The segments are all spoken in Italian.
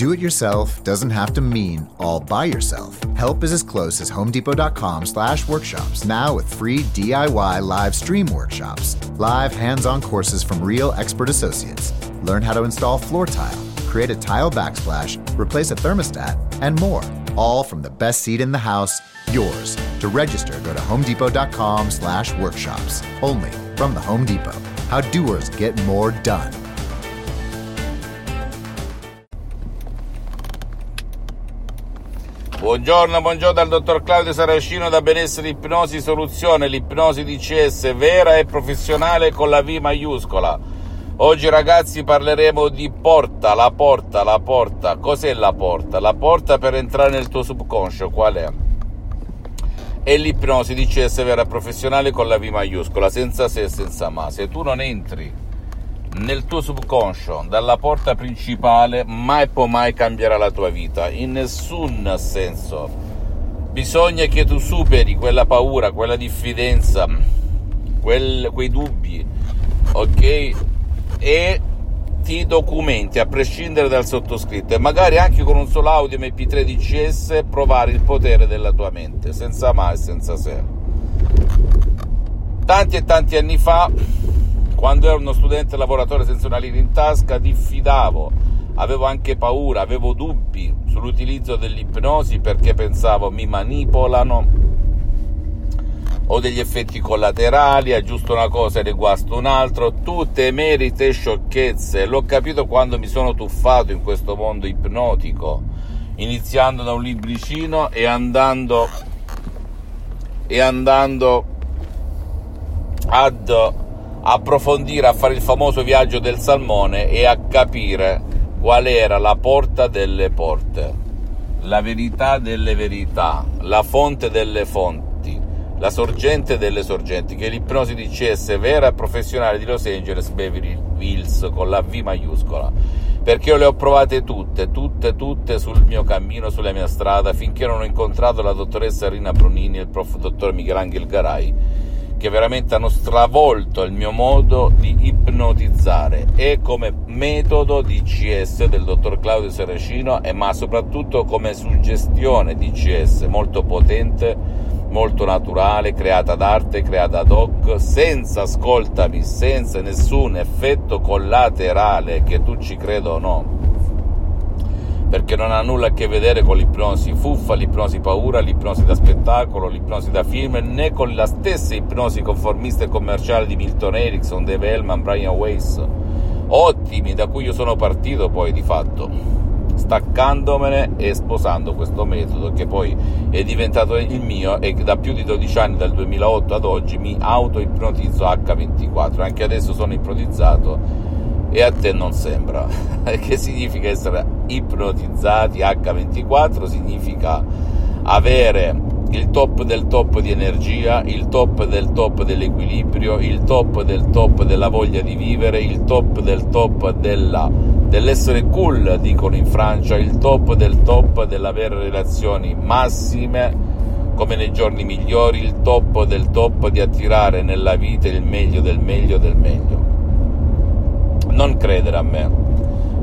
Do it yourself doesn't have to mean all by yourself. Help is as close as homedepot.com slash workshops, now with free DIY live stream workshops, live hands-on courses from real expert associates. Learn how to install floor tile, create a tile backsplash, replace a thermostat, and more. All from the best seat in the house, yours. To register, go to homedepot.com slash workshops. Only from the Home Depot. How doers get more done. Buongiorno, buongiorno dal dottor Claudio Saracino da Benessere Ipnosi Soluzione, l'ipnosi DCS vera e professionale con la V maiuscola. Oggi ragazzi parleremo di porta, la porta, la porta. Cos'è la porta? La porta per entrare nel tuo subconscio, qual è? È l'ipnosi DCS vera e professionale con la V maiuscola, senza se e senza ma. Se tu non entri nel tuo subconscio dalla porta principale mai può mai cambierà la tua vita in nessun senso. Bisogna che tu superi quella paura quella diffidenza quel, quei dubbi ok? E ti documenti a prescindere dal sottoscritto e magari anche con un solo audio mp3 dcs provare il potere della tua mente senza mai senza se. Tanti e tanti anni fa quando ero uno studente lavoratore senza una lira in tasca, diffidavo, avevo anche paura, avevo dubbi sull'utilizzo dell'ipnosi perché pensavo mi manipolano, ho degli effetti collaterali, aggiusto una cosa e ne guasto un altro, tutte merite sciocchezze. L'ho capito quando mi sono tuffato in questo mondo ipnotico, iniziando da un libricino e andando, e andando ad approfondire, a fare il famoso viaggio del salmone e a capire qual era la porta delle porte, la verità delle verità, la fonte delle fonti, la sorgente delle sorgenti, che l'ipnosi di CS vera e professionale di Los Angeles Beverly Hills con la V maiuscola, perché io le ho provate tutte, tutte, tutte sul mio cammino, sulla mia strada, finché non ho incontrato la dottoressa Rina Brunini e il prof. dottor Michelangelo Garai, che veramente hanno stravolto il mio modo di ipnotizzare e come metodo DCS del dottor Claudio Seracino e ma soprattutto come suggestione DCS molto potente, molto naturale, creata d'arte, creata ad hoc, senza ascoltami, senza nessun effetto collaterale che tu ci creda o no perché non ha nulla a che vedere con l'ipnosi fuffa, l'ipnosi paura, l'ipnosi da spettacolo, l'ipnosi da film, né con la stessa ipnosi conformista e commerciale di Milton Erickson, Dave Hellman, Brian Weiss, ottimi, da cui io sono partito poi di fatto, staccandomene e sposando questo metodo che poi è diventato il mio e che da più di 12 anni, dal 2008 ad oggi, mi auto-ipnotizzo H24, anche adesso sono ipnotizzato e a te non sembra. che significa essere ipnotizzati H24? Significa avere il top del top di energia, il top del top dell'equilibrio, il top del top della voglia di vivere, il top del top della, dell'essere cool, dicono in Francia, il top del top dell'avere relazioni massime come nei giorni migliori, il top del top di attirare nella vita il meglio del meglio del meglio non credere a me.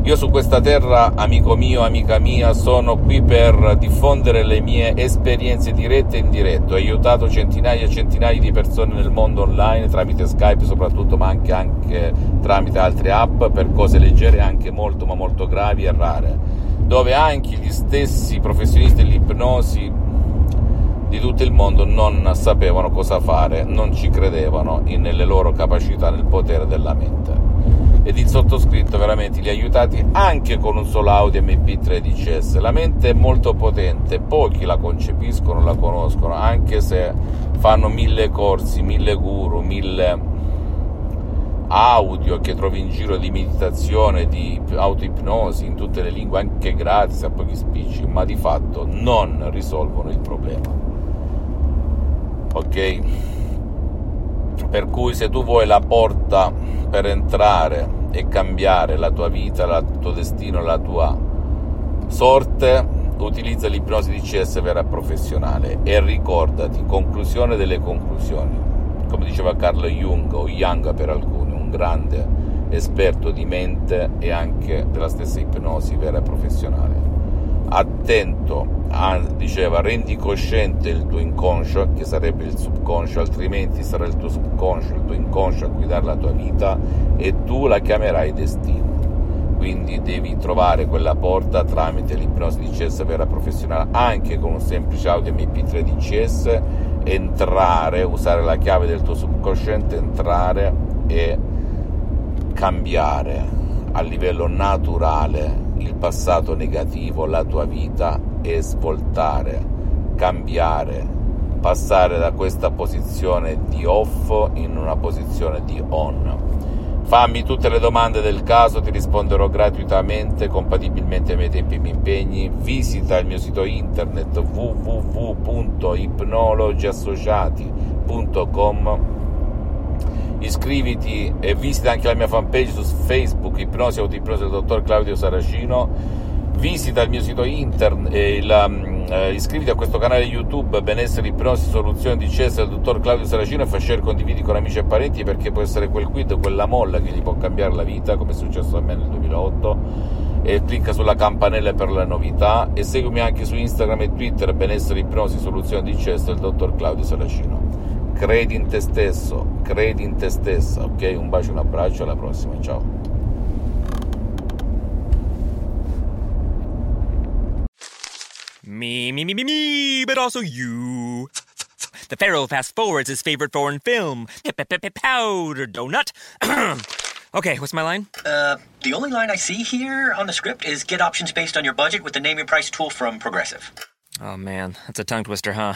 Io su questa terra, amico mio, amica mia, sono qui per diffondere le mie esperienze dirette e indiretto. Ho aiutato centinaia e centinaia di persone nel mondo online tramite Skype soprattutto, ma anche, anche tramite altre app per cose leggere anche molto ma molto gravi e rare, dove anche gli stessi professionisti dell'ipnosi di tutto il mondo non sapevano cosa fare, non ci credevano nelle loro capacità, nel potere della mente ed il sottoscritto veramente li ha aiutati anche con un solo Audi MP3 DCS. La mente è molto potente, pochi la concepiscono, la conoscono, anche se fanno mille corsi, mille guru, mille audio che trovi in giro di meditazione, di autoipnosi in tutte le lingue, anche gratis a pochi spicci, ma di fatto non risolvono il problema. Ok? Per cui se tu vuoi la porta per entrare e cambiare la tua vita, il tuo destino, la tua sorte, utilizza l'ipnosi di CS vera professionale e ricordati, conclusione delle conclusioni, come diceva Carlo Jung o Young per alcuni, un grande esperto di mente e anche della stessa ipnosi vera professionale. Attento, a, diceva, rendi cosciente il tuo inconscio, che sarebbe il subconscio, altrimenti sarà il tuo subconscio, il tuo inconscio a guidare la tua vita e tu la chiamerai destino. Quindi devi trovare quella porta tramite l'ipnosi di CS vera professionale, anche con un semplice audio MP3 di CS, entrare, usare la chiave del tuo subconsciente, entrare e cambiare a livello naturale il passato negativo, la tua vita e svoltare, cambiare, passare da questa posizione di off in una posizione di on. Fammi tutte le domande del caso, ti risponderò gratuitamente, compatibilmente ai miei tempi e miei impegni. Visita il mio sito internet www.ipnologiassociati.com iscriviti e visita anche la mia fanpage su Facebook, Ipnosi Autoipnosi del dottor Claudio Saracino, visita il mio sito internet, eh, il, um, eh, iscriviti a questo canale YouTube Benessere Ipnosi Soluzione di CS del dottor Claudio Saracino e fa share, condividi con amici e parenti perché può essere quel quid, quella molla che gli può cambiare la vita come è successo a me nel 2008 e clicca sulla campanella per le novità e seguimi anche su Instagram e Twitter Benessere Ipnosi Soluzione di CS del dottor Claudio Saracino credi in te stesso, credi in te stessa, ok? Un bacio, un abbraccio, alla prossima, ciao. Me, me, me, me, me, but also you. The Pharaoh fast forwards his favorite foreign film, Powder Donut. okay, what's my line? Uh, the only line I see here on the script is get options based on your budget with the name your price tool from Progressive. Oh man, that's a tongue twister, huh?